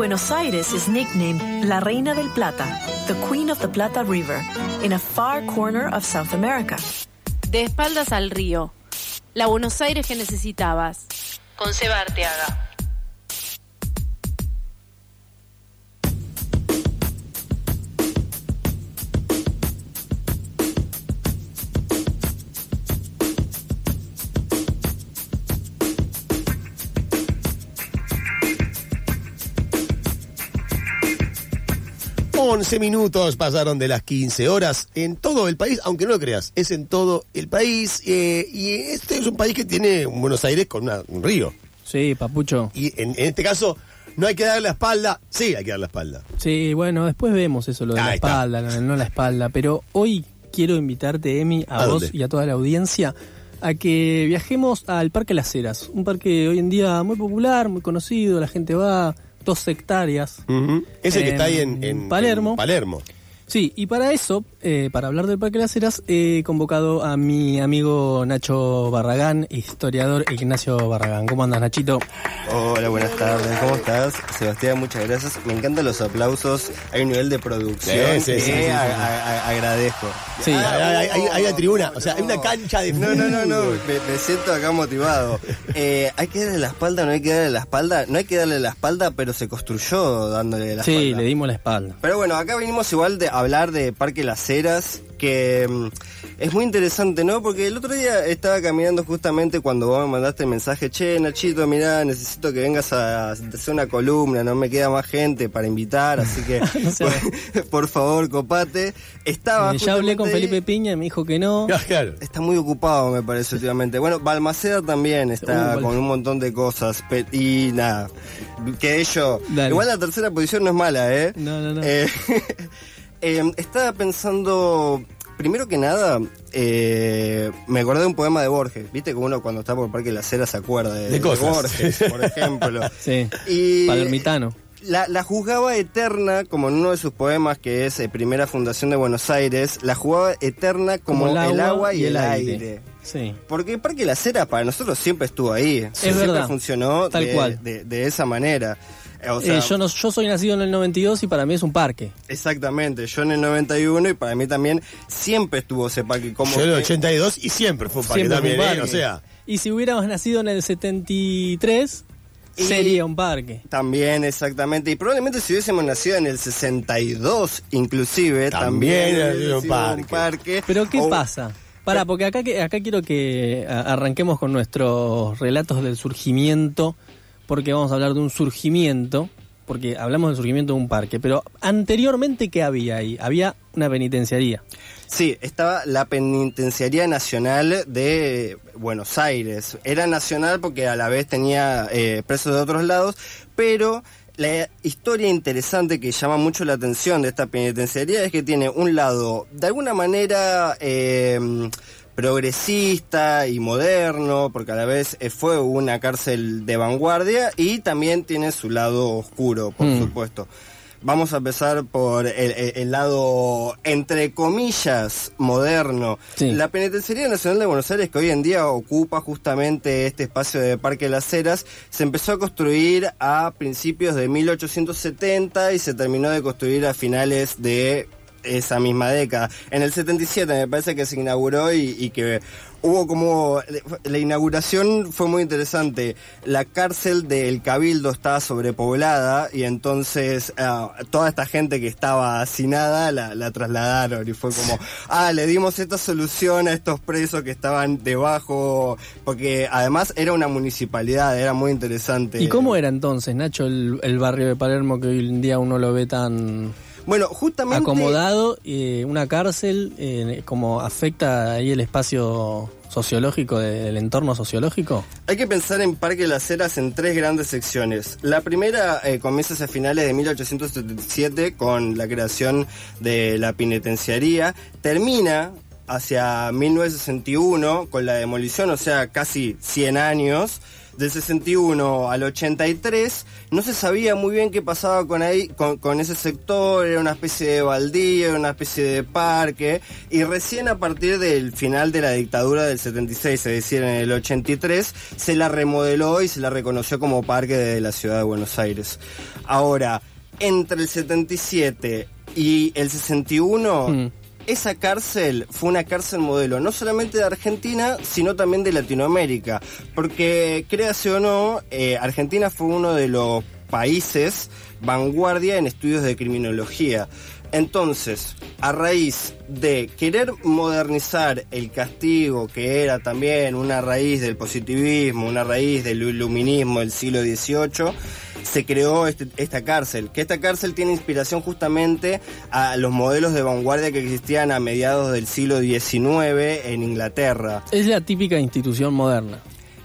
Buenos Aires is nicknamed La Reina del Plata, the Queen of the Plata River, in a far corner of South America. De espaldas al río. La Buenos Aires que necesitabas. Con Seba Arteaga. Once minutos pasaron de las 15 horas en todo el país, aunque no lo creas, es en todo el país. eh, y este es un país que tiene un Buenos Aires con una- un río. Sí, papucho. Y en, en este caso, no hay que darle la espalda. Sí, hay que darle la espalda. Sí, bueno, después vemos eso, lo de la espalda, lo de no la espalda. Pero hoy quiero invitarte, Emi, a, ¿A vos dónde? y a toda la audiencia, a que viajemos al Parque Las Heras. Un parque hoy en día muy popular, muy conocido, la gente va, dos hectáreas. Ujú. Ese que está ahí en, en- Palermo. en Palermo. Sí, y para eso, eh, para hablar del Parque Las Heras, he convocado a mi amigo Nacho Barragán, historiador Ignacio Barragán. ¿Cómo andas, Nachito? Hola, buenas tardes, ¿cómo estás? Sebastián, muchas gracias. Me encantan los aplausos. Hay un nivel de producción Sí, sí, sí, sí, sí. a- a- a- agradezco. Sí. Hay, hay- hay- hay una tribuna, o sea, hay una cancha de No, no, no, no, me, me siento acá motivado. Eh, ¿Hay que darle la espalda no hay que darle la espalda? No hay que darle la espalda, pero se construyó dándole la Sí, espalda. le dimos la espalda. Pero bueno, acá venimos igual de hablar de Parque Las Heras, que mm, es muy interesante, ¿no? Porque el otro día estaba caminando justamente cuando vos me mandaste el mensaje, che, Nachito, mirá, necesito que vengas a hacer una columna, no me queda más gente para invitar, así que No sé. por, por favor, copate. Estaba Eh, ya hablé con ahí. Felipe Piña me dijo que no. Ah, claro. Está muy ocupado, me parece, últimamente. Bueno, Balmaceda también está Uh, con un montón de cosas. Y nada, que ello. Dale. Igual la tercera posición no es mala, ¿eh? No, no, no. Eh, eh, estaba pensando, primero que nada, eh, me acordé de un poema de Borges. ¿Viste que uno cuando está por el Parque de la Cera se acuerda de, De cosas. Borges, por ejemplo? Sí. Y Palermitano. la, la juzgaba eterna, como en uno de sus poemas que es eh, Primera Fundación de Buenos Aires, la jugaba eterna como, el, agua y, el aire. Sí. Porque el Parque La Cera para nosotros siempre estuvo ahí. siempre verdad. funcionó Tal de, cual. de- de esa manera. Eh, O sea, Eh, yo, no, yo soy nacido en el 92 y para mí es un parque. Exactamente, yo en el 91 y para mí también siempre estuvo ese parque como Yo en el que- 82 y siempre fue un parque Siempre fue también, un ¿eh? O sea, Y si hubiéramos nacido en el 73, Y- sería un parque. También, exactamente. Y probablemente si hubiésemos nacido en el 62, inclusive, También también, un parque. un parque. Pero ¿qué O- pasa? Para, porque acá, que- acá quiero que arranquemos con nuestros relatos del surgimiento, porque vamos a hablar de un surgimiento, porque hablamos del surgimiento de un parque, pero anteriormente, ¿qué había ahí? Había una penitenciaría. Sí, estaba la Penitenciaría Nacional de Buenos Aires. Era nacional porque a la vez tenía eh, presos de otros lados, pero la historia interesante que llama mucho la atención de esta penitenciaría es que tiene un lado, de alguna manera, eh, progresista y moderno, porque a la vez eh, fue una cárcel de vanguardia y también tiene su lado oscuro, por Mm. supuesto. Vamos a empezar por el, el- el lado, entre comillas, moderno. Sí. La Penitenciaría Nacional de Buenos Aires, que hoy en día ocupa justamente este espacio de Parque Las Heras, se empezó a construir a principios de 1870 y se terminó de construir a finales de esa misma década. En el 77 me parece que se inauguró y, que hubo como... La inauguración fue muy interesante. La cárcel del Cabildo estaba sobrepoblada y entonces ah, toda esta gente que estaba hacinada la, la trasladaron y fue como, ah, le dimos esta solución a estos presos que estaban debajo, porque además era una municipalidad, era muy interesante. ¿Y cómo era entonces, Nacho, el barrio de Palermo que hoy en día uno lo ve tan Bueno, justamente... acomodado? eh, una cárcel, eh, ¿cómo afecta ahí el espacio sociológico del entorno sociológico? Hay que pensar en Parque Las Heras en tres grandes secciones. La primera eh, comienza hacia finales de 1877 con la creación de la penitenciaría. Termina hacia 1961 con la demolición, o sea, casi 100 años del 61 al 83, no se sabía muy bien qué pasaba con, ahí, con, ese sector, era una especie de baldío, una especie de parque, y recién a partir del final de la dictadura del 76, es decir, en el 83, se la remodeló y se la reconoció como parque de la ciudad de Buenos Aires. Ahora, entre el 77 y el 61, Mm. Esa cárcel fue una cárcel modelo, no solamente de Argentina, sino también de Latinoamérica. Porque, créase o no, eh, Argentina fue uno de los países vanguardia en estudios de criminología. Entonces, a raíz de querer modernizar el castigo, que era también una raíz del positivismo, una raíz del iluminismo del siglo XVIII, se creó este- esta cárcel. Que esta cárcel tiene inspiración justamente a los modelos de vanguardia que existían a mediados del siglo XIX en Inglaterra. Es la típica institución moderna.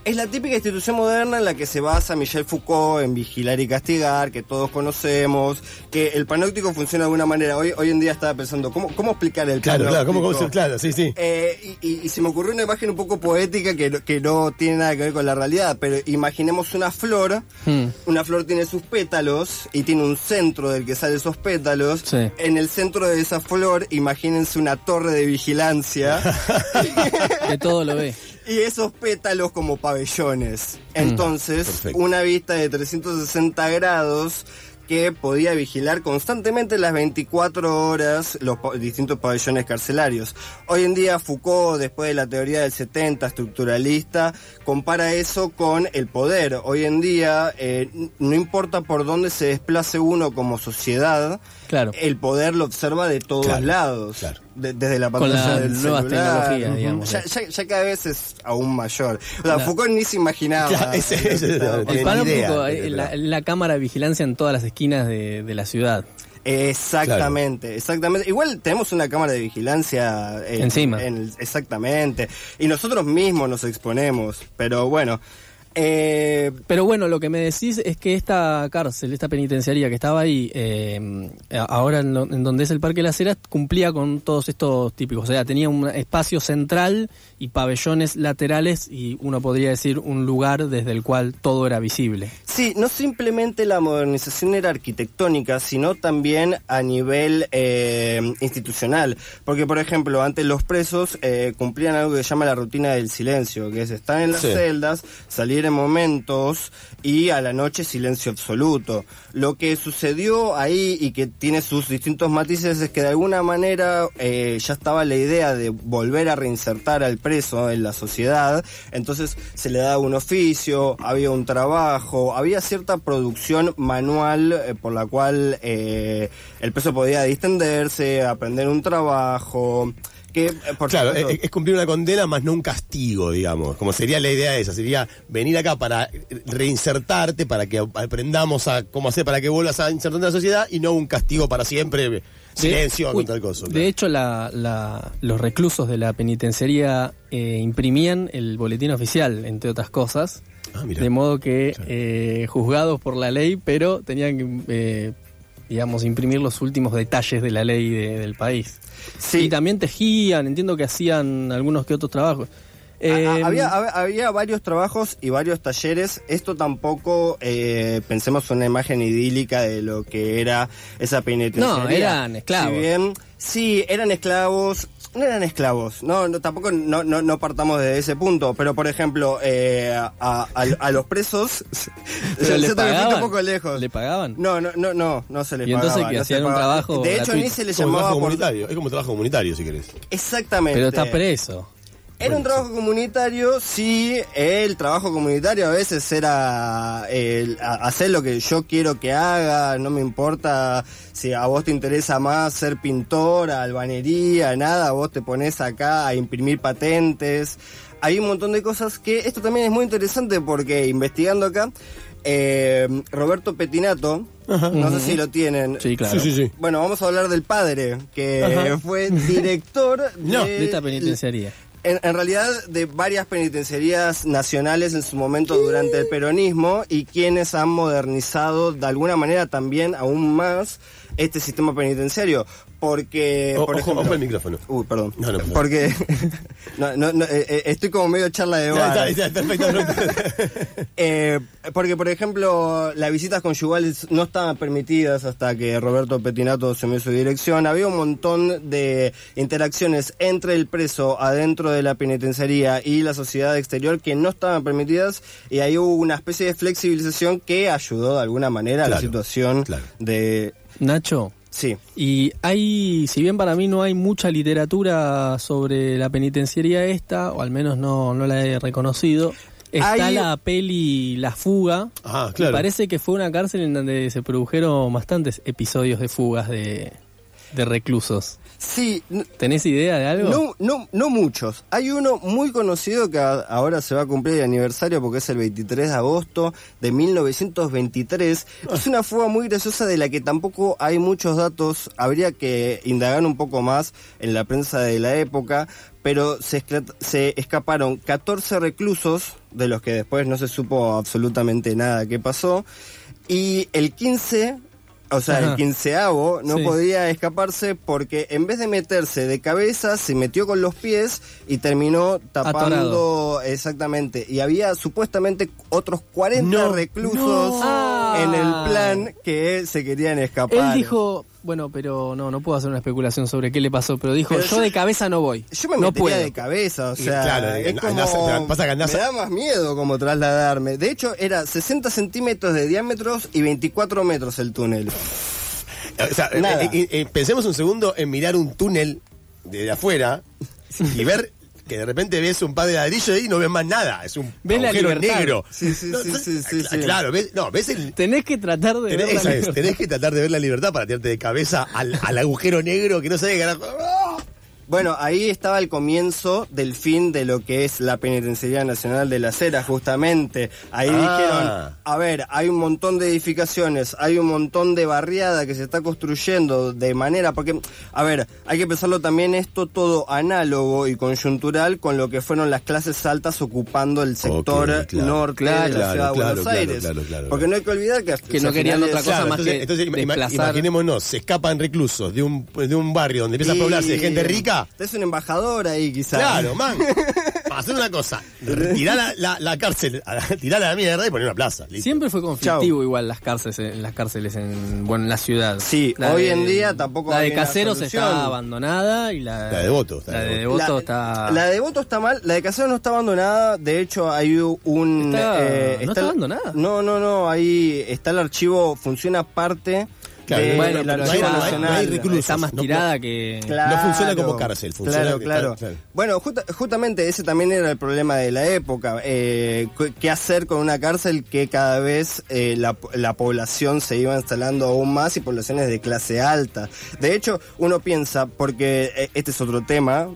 Es la típica institución moderna en la que se basa Michel Foucault en vigilar y castigar, que todos conocemos, que el panóptico funciona de alguna manera. Hoy, hoy en día estaba pensando, ¿cómo, cómo explicar el Claro, claro, ¿cómo, cómo claro? Sí, sí. Eh, y, y- y se me ocurrió una imagen un poco poética que, no- que no tiene nada que ver con la realidad, pero imaginemos una flor, Hmm. una flor tiene sus pétalos y tiene un centro del que salen esos pétalos. Sí. En el centro de esa flor, imagínense una torre de vigilancia Que todo lo ve. Y esos pétalos como pabellones. Entonces, Perfecto. una vista de 360 grados que podía vigilar constantemente las 24 horas los distintos pabellones carcelarios. Hoy en día Foucault, después de la teoría del 70 estructuralista, compara eso con el poder. Hoy en día, eh, no importa por dónde se desplace uno como sociedad, Claro. el poder lo observa de todos Claro, lados. claro. De- desde la Con pantalla las del nuevas celular. tecnologías, digamos. Ya, ya- ya cada vez es aún mayor. O sea, La- Foucault ni se imaginaba. Claro, ese- ese- no El panóptico, eh, la, la cámara de vigilancia en todas las esquinas de, de la ciudad. Exactamente, exactamente. Igual tenemos una cámara de vigilancia en- Encima. en exactamente. Y nosotros mismos nos exponemos. Pero bueno. Eh, Pero bueno, lo que me decís es que esta cárcel, esta penitenciaría que estaba ahí, eh, ahora en, lo- en donde es el Parque de las Heras, cumplía con todos estos típicos. O sea, tenía un espacio central y pabellones laterales y uno podría decir un lugar desde el cual todo era visible. Sí, no simplemente la modernización era arquitectónica, sino también a nivel eh, institucional. Porque, por ejemplo, antes los presos eh, cumplían algo que se llama la rutina del silencio, que es estar en las Sí. celdas, salir en momentos y a la noche silencio absoluto. Lo que sucedió ahí y que tiene sus distintos matices es que de alguna manera eh, ya estaba la idea de volver a reinsertar al preso en la sociedad, entonces se le daba un oficio, había un trabajo, había cierta producción manual eh, por la cual eh, el preso podía distenderse, aprender un trabajo, que eh, por Claro, es, es cumplir una condena más no un castigo, digamos. Como sería la idea esa, sería venir acá para reinsertarte, para que aprendamos a cómo hacer para que vuelvas a insertarte en la sociedad y no un castigo para siempre, silencio Uy, con tal cosa. De hecho, la- la- los reclusos de la penitenciaría eh, imprimían el boletín oficial, entre otras cosas. Ah, mira. De modo que eh, juzgados por la ley, pero tenían que, eh, digamos, imprimir los últimos detalles de la ley de- del país. Sí. Y también tejían, entiendo que hacían algunos que otros trabajos. Eh, había, hab- había varios trabajos y varios talleres. Esto tampoco eh, pensemos una imagen idílica de lo que era esa penitenciaría. No, eran esclavos. Si bien, sí, eran esclavos. No eran esclavos, no, no tampoco no, no, no partamos de ese punto, pero por ejemplo, eh, a, a- a los presos, ¿pero yo le fui un pagaban? poco lejos. ¿Le pagaban? No, no, no, no, no se les Y entonces pagaba, que hacían un pagaba. trabajo De hecho, gratuito. ni se les como llamaba trabajo por... comunitario, es como trabajo comunitario, si querés. Exactamente. Pero está preso. Era un trabajo comunitario, sí, el trabajo comunitario a veces era el, hacer lo que yo quiero que haga, no me importa si a vos te interesa más ser pintor, albanería, nada, vos te pones acá a imprimir patentes. Hay un montón de cosas que esto también es muy interesante porque investigando acá, eh, Roberto Petinato, no sé si lo tienen. Sí, claro. Sí, sí, sí. Bueno, vamos a hablar del padre, que Ajá. fue director No, De esta penitenciaría. En, realidad de varias penitenciarías nacionales en su momento durante el peronismo y quienes han modernizado de alguna manera también aún más este sistema penitenciario, porque... O- por ojo, ejemplo- ojo el micrófono. Uy, perdón. No, no, porque no, no, no, eh, eh, estoy como medio charla de bar. Ya, ya, ya, perfecto, perfecto. Eh, porque, por ejemplo, las visitas conyugales no estaban permitidas hasta que Roberto Petinato asumió su dirección. Había un montón de interacciones entre el preso adentro de la penitenciaría y la sociedad exterior que no estaban permitidas y ahí hubo una especie de flexibilización que ayudó de alguna manera a la situación claro. de... Nacho, Sí. y hay, si bien para mí no hay mucha literatura sobre la penitenciaría esta, o al menos no, no la he reconocido, está Hay- la peli La Fuga. Ah, claro. parece que fue una cárcel en donde se produjeron bastantes episodios de fugas de, de reclusos. Sí, ¿Tenés idea de algo? No, no, no muchos. Hay uno muy conocido que a- ahora se va a cumplir el aniversario porque es el 23 de agosto de 1923. Es una fuga muy graciosa de la que tampoco hay muchos datos. Habría que indagar un poco más en la prensa de la época. Pero se, se escaparon 14 reclusos, de los que después no se supo absolutamente nada qué pasó. Y el 15, o sea, Ajá. el quinceavo, no Sí. podía escaparse porque en vez de meterse de cabeza, se metió con los pies y terminó tapando Atorado. exactamente. Y había supuestamente otros 40 No, reclusos no. en el Ah. plan que se querían escapar. Él dijo, bueno, pero no, no puedo hacer una especulación sobre qué le pasó, pero dijo, Pero yo, yo- de cabeza no voy. Yo me no metería puedo. de cabeza, o sea, claro, es andás- como, pasa que andás- me da más miedo como trasladarme. De hecho, era 60 centímetros de diámetros y 24 metros el túnel. O sea, Nada. eh, eh, eh, pensemos un segundo en mirar un túnel desde afuera y ver que de repente ves un par de ladrillos y no ves más nada. Es un Ves agujero negro. Sí, sí, No, sí. Claro, ves, no, ves el. Tenés que tratar de Tenés, ver la esa es, libertad. tenés que tratar de ver la libertad para tirarte de cabeza al, al agujero negro que no sabe qué carajo. Bueno, ahí estaba el comienzo del fin de lo que es la Penitenciaría Nacional de las Heras, justamente. Ahí Ah. dijeron, a ver, hay un montón de edificaciones, hay un montón de barriada que se está construyendo de manera, porque, a ver, hay que pensarlo también esto todo análogo y coyuntural con lo que fueron las clases altas ocupando el sector Ok, claro. norte Claro, de la claro, ciudad de Buenos claro, Aires. claro, claro. Porque no hay que olvidar que, Que no querían otra cosa Claro, más entonces, que entonces ima- ima- desplazar. imaginémonos, se escapan reclusos de un, de un barrio donde empieza a poblarse de gente rica. Es un embajador ahí, quizás. Claro, man. Hacer una cosa, tirar la, la, la cárcel, tirar a la mierda y poner una plaza. listo. Siempre fue conflictivo igual las cárceles, en- las cárceles en, bueno, en la ciudad. Sí, hoy en día tampoco La de Caseros está abandonada y la, La de Devoto está La de la, está... la de Devoto está mal, la de Casero no está abandonada, de hecho hay un... eh, Está- ¿no está abandonada? No, no, no, ahí está el archivo, funciona parte Claro, de bueno, pero archivo no hay- no reclusos. está más no- tirada que... Claro, No funciona como cárcel, funciona claro, que claro. está- claro. Bueno, justa- justamente ese también era el problema de la época. eh, ¿Qué hacer con una cárcel que cada vez eh, la, la población se iba instalando aún más y poblaciones de clase alta? De hecho, uno piensa, porque eh, este es otro tema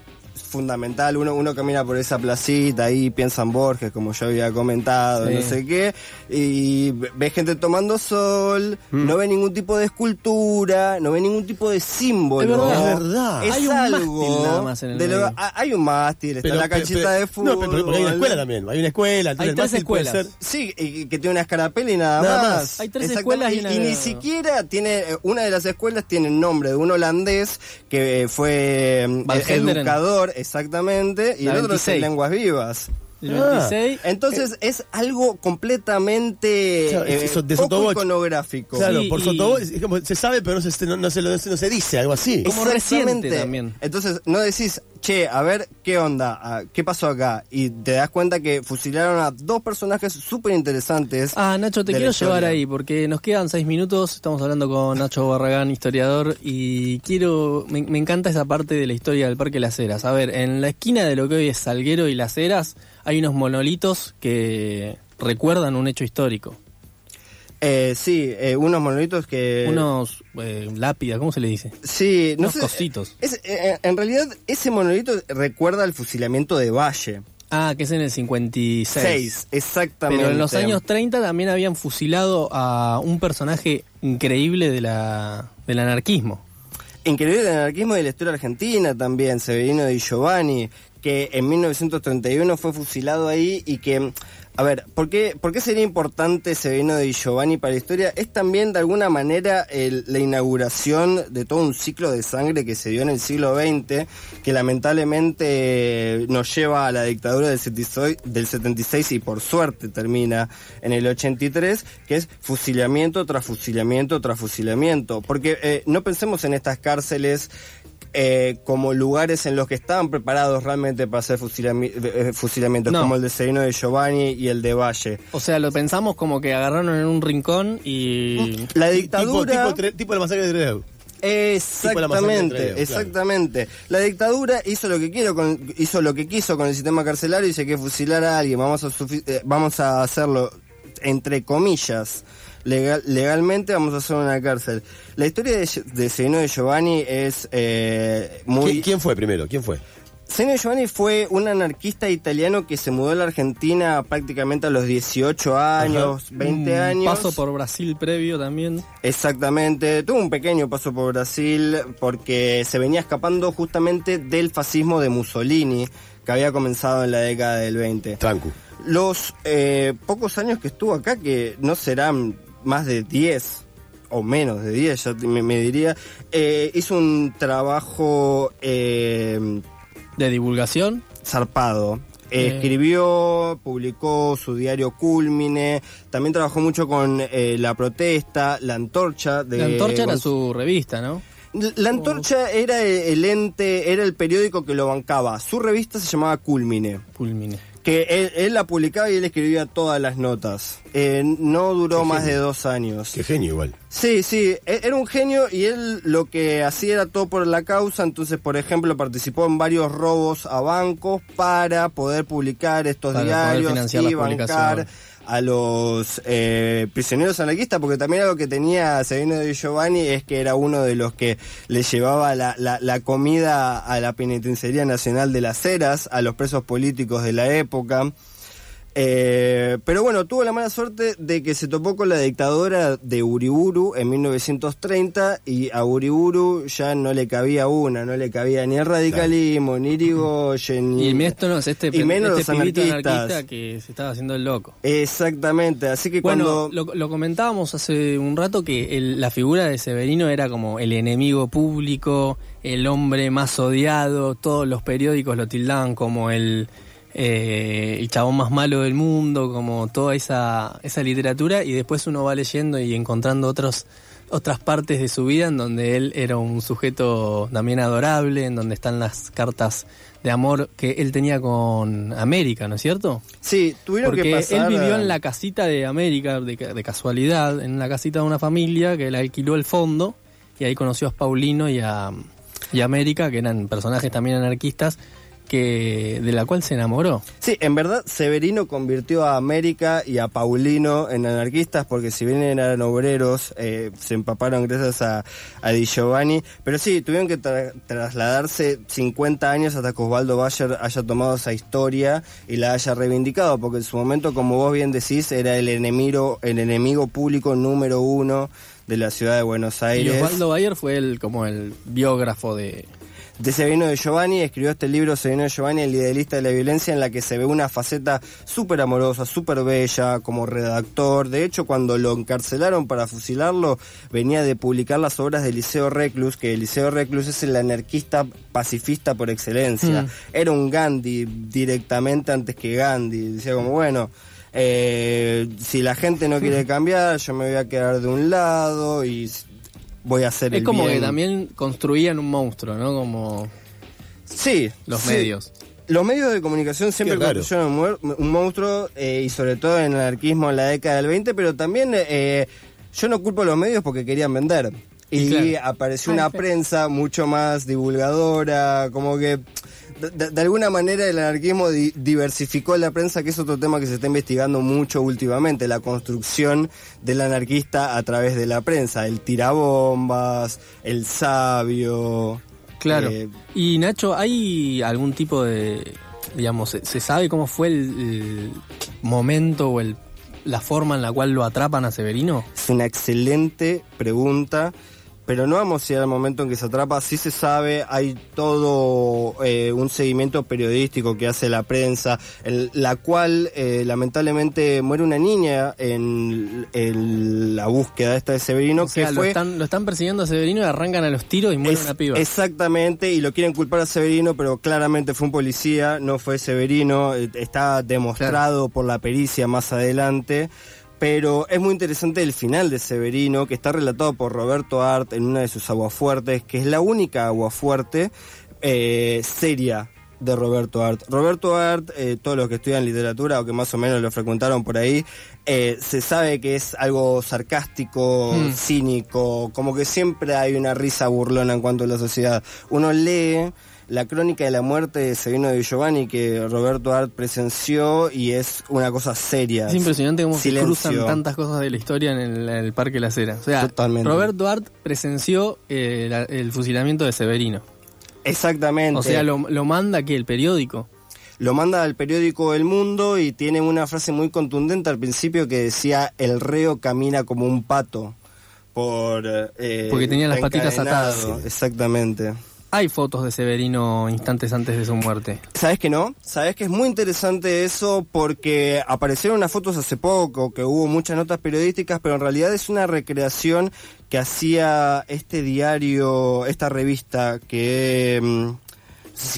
fundamental, uno, uno camina por esa placita ahí, piensa en Borges, como yo había comentado, Sí. no sé qué, y ve gente tomando sol, Mm. no ve ningún tipo de escultura, no ve ningún tipo de símbolo. Es verdad. Es verdad. Hay un algo mástil nada más en el de lo- hay un mástil, está Pero- la canchita pero- de fútbol. No, pero, porque hay una escuela también. Hay una escuela. Hay el tres puede escuelas. ser- Sí, y que tiene una escarapela y nada, Nada más. más. Hay tres Exactamente. escuelas y y, una- y ni siquiera tiene, eh, una de las escuelas tiene el nombre de un holandés que fue eh, Van eh, educador, exactamente, y La el otro es 26. en lenguas vivas. El Ah. 26... Entonces es algo completamente Claro, eh, eso de poco iconográfico. Claro, Sí, por y- sotoboche, es como se sabe, pero no se, no, no se, lo- no se dice, algo así. Como Exactamente. reciente también. Entonces, no decís, che, a ver qué onda, Ah, qué pasó acá. Y te das cuenta que fusilaron a dos personajes súper interesantes. Ah, Nacho, te quiero llevar ahí porque nos quedan seis minutos. Estamos hablando con Nacho Barragán, historiador, y quiero. Me, me encanta esa parte de la historia del Parque Las Heras. A ver, en la esquina de lo que hoy es Salguero y Las Heras hay unos monolitos que recuerdan un hecho histórico. Eh, sí, eh, unos monolitos que... Unos eh, lápidas, ¿cómo se le dice? Sí, no unos sé, cositos. es- eh, en realidad, ese monolito recuerda al fusilamiento de Valle. Ah, que es en el 56. Seis, exactamente. Pero en los años 30 también habían fusilado a un personaje increíble de la, del anarquismo. Increíble el anarquismo de la historia argentina también, Severino Di Giovanni, que en 1931 fue fusilado ahí y que, A ver, ¿por qué, ¿por qué sería importante Severino de Giovanni para la historia? Es también de alguna manera la inauguración de todo un ciclo de sangre que se dio en el siglo XX, que lamentablemente nos lleva a la dictadura del 76, del 76 y por suerte termina en el 83, que es fusilamiento tras fusilamiento tras fusilamiento. Porque eh, no pensemos en estas cárceles eh, como lugares en los que estaban preparados realmente para hacer fusilami- eh, fusilamientos, No. como el de Sereno de Giovanni y el de Valle. O sea, lo pensamos como que agarraron en un rincón y... La dictadura... tipo, tipo la masacre de Trelew. La Exactamente, claro. exactamente. La dictadura hizo lo que quiero con, hizo lo que quiso con el sistema carcelario y dice que fusilar a alguien, vamos a eh, vamos a hacerlo entre comillas. Legal- legalmente vamos a hacer una cárcel. La historia de, de Sereno de Giovanni es eh, muy... ¿Quién, quién fue primero? ¿Quién fue? Sereno de Giovanni fue un anarquista italiano que se mudó a la Argentina prácticamente a los 18 años, 20 un años. Paso por Brasil previo también. Exactamente, tuvo un pequeño paso por Brasil porque se venía escapando justamente del fascismo de Mussolini que había comenzado en la década del 20. Trancu. Los eh, pocos años que estuvo acá, que no serán más de 10 o menos de 10, ya te- me, me diría, eh, hizo un trabajo eh, De divulgación. zarpado. Eh. Escribió, publicó su diario Culmine, también trabajó mucho con eh, La Protesta, La Antorcha. De La antorcha era su revista, ¿no? La Antorcha era el ente, era el periódico que lo bancaba. Su revista se llamaba Culmine, Culmine. Que él, él la publicaba y él escribía todas las notas. Eh, no duró Qué más genio. de dos años. Qué genio igual. Sí, sí, e- era un genio y él lo que hacía era todo por la causa, entonces por ejemplo participó en varios robos a bancos para poder publicar estos Para poder diarios financiar y bancar. A los eh, prisioneros anarquistas, porque también algo que tenía Sabino de Giovanni es que era uno de los que le llevaba la, la- la comida a la Penitenciaría Nacional de las Heras, a los presos políticos de la época. Eh, pero bueno, tuvo la mala suerte de que se topó con la dictadura de Uriburu en 1930 y a Uriburu ya no le cabía una, no le cabía ni el radicalismo, ni Irigoyen, ni... Y menos este, y menos este los pibito anarquistas. anarquista que se estaba haciendo el loco. Exactamente, así que Bueno, cuando... lo, lo comentábamos hace un rato que el- la figura de Severino era como el enemigo público, el hombre más odiado, todos los periódicos lo tildaban como el, eh, el chabón más malo del mundo, como toda esa, esa literatura, y después uno va leyendo y encontrando otros otras partes de su vida en donde él era un sujeto también adorable, en donde están las cartas de amor que él tenía con América, ¿no es cierto? Sí, tuvieron Porque que pasar... él vivió en la casita de América, de, de casualidad, en la casita de una familia que le alquiló el fondo y ahí conoció a Paulino y a, y a América, que eran personajes también anarquistas, que de la cual se enamoró. Sí, en verdad Severino convirtió a América y a Paulino en anarquistas porque si bien eran obreros, eh, se empaparon gracias a, a Di Giovanni, pero sí, tuvieron que tra- trasladarse 50 años hasta que Osvaldo Bayer haya tomado esa historia y la haya reivindicado, porque en su momento, como vos bien decís, era el enemigo, el enemigo público número uno de la ciudad de Buenos Y Aires. Osvaldo Bayer fue el, como el biógrafo de... De Severino de Giovanni, escribió este libro Severino de Giovanni, el idealista de la violencia, en la que se ve una faceta súper amorosa, súper bella, como redactor. De hecho, cuando lo encarcelaron para fusilarlo, venía de publicar las obras de Liceo Reclus, que Liceo Reclus es el anarquista pacifista por excelencia. Mm. Era un Gandhi directamente antes que Gandhi. Decía como, bueno... eh, si la gente no quiere cambiar, yo me voy a quedar de un lado y voy a hacer Es el como bien. que también construían un monstruo, ¿no? Como Sí, los sí. medios. Los medios de comunicación siempre construyeron un, muer- un monstruo eh, y sobre todo en el anarquismo en la década del 20, pero también eh, yo no culpo a los medios porque querían vender. Y claro. apareció Ay, una prensa mucho más divulgadora, como que de, de- de alguna manera el anarquismo di- diversificó la prensa, que es otro tema que se está investigando mucho últimamente, la construcción del anarquista a través de la prensa, el tirabombas, el sabio. Claro. eh, Y Nacho, ¿hay algún tipo de, digamos, se, se sabe cómo fue el, el momento o el, la forma en la cual lo atrapan a Severino? Es una excelente pregunta. Pero no vamos a ir al momento en que se atrapa, sí se sabe, hay todo eh, un seguimiento periodístico que hace la prensa, en la cual eh, lamentablemente muere una niña en, en la búsqueda esta de Severino, O sea, que lo, fue... están, lo están persiguiendo a Severino y arrancan a los tiros y muere Es- una piba. Exactamente, y lo quieren culpar a Severino, pero claramente fue un policía, no fue Severino, eh, está demostrado por la pericia más adelante. Pero es muy interesante el final de Severino, que está relatado por Roberto Art en una de sus aguafuertes, que es la única aguafuerte eh, seria de Roberto Art. Roberto Art, eh, todos los que estudian literatura o que más o menos lo frecuentaron por ahí, eh, se sabe que es algo sarcástico, Mm. cínico, como que siempre hay una risa burlona en cuanto a la sociedad. Uno lee la crónica de la muerte de Severino de Giovanni que Roberto Art presenció y es una cosa seria. Es impresionante cómo Silencio. se cruzan tantas cosas de la historia en el, en el Parque La Cera. O sea, Totalmente. Roberto Art presenció eh, la- el fusilamiento de Severino. Exactamente. O sea, lo, lo manda que el periódico. Lo manda al periódico El Mundo y tiene una frase muy contundente al principio que decía el reo camina como un pato por eh, Porque tenía las patitas atadas. Exactamente. Hay fotos de Severino instantes antes de su muerte. ¿Sabes que no? ¿Sabes que es muy interesante eso? Porque aparecieron unas fotos hace poco, que hubo muchas notas periodísticas, pero en realidad es una recreación que hacía este diario, esta revista que...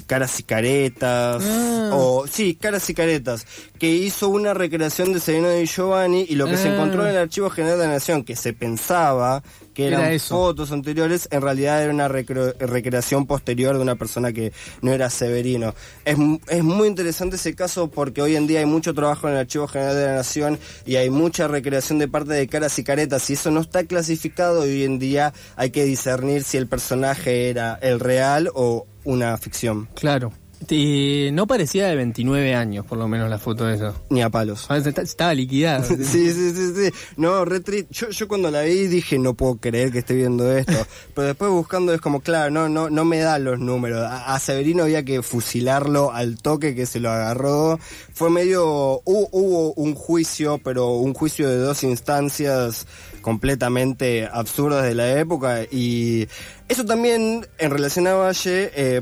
caras y caretas Ah. o sí caras y caretas que hizo una recreación de Sereno de Giovanni y lo que se Ah. encontró en el archivo general de la nación que se pensaba que Era eran eso. fotos anteriores, en realidad era una recre- recreación posterior de una persona que no era Severino. Es, es muy interesante ese caso porque hoy en día hay mucho trabajo en el Archivo General de la Nación y hay mucha recreación de parte de caras y caretas y eso no está clasificado y hoy en día hay que discernir si el personaje era el real o una ficción. Claro. Y no parecía de 29 años, por lo menos, la foto de eso. Ni a palos. Ah, está- Estaba liquidada. Sí, sí, sí, sí. No, retri yo, yo cuando la vi dije, no puedo creer que esté viendo esto. Pero después buscando es como, claro, no, no, no me da los números. A, a Severino había que fusilarlo al toque que se lo agarró. Fue medio, hu- hubo un juicio, pero un juicio de dos instancias completamente absurdas de la época. Y eso también, en relación a Valle, eh,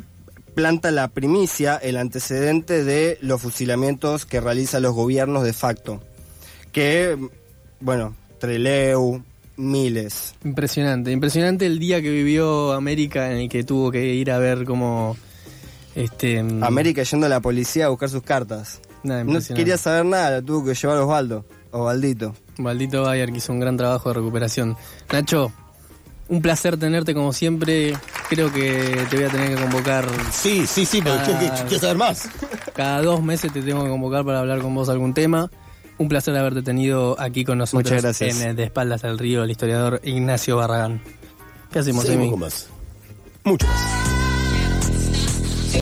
planta la primicia, el antecedente de los fusilamientos que realizan los gobiernos de facto. Que, bueno, Treleu, miles. Impresionante, impresionante el día que vivió América en el que tuvo que ir a ver cómo este mm, América yendo a la policía a buscar sus cartas. nada, No quería saber nada, la tuvo que llevar Osvaldo, Osvaldito. Maldito Bayer que hizo un gran trabajo de recuperación. Nacho, un placer tenerte como siempre. Creo que te voy a tener que convocar Sí, sí, sí, pero Ah. ¿qué- qué- ¿quieres saber más? cada dos meses te tengo que convocar para hablar con vos algún tema. Un placer haberte tenido aquí con nosotros Muchas gracias. en eh, De Espaldas al Río, el historiador Ignacio Barragán. ¿Qué hacemos, Seguimos Emi? con más. Mucho más.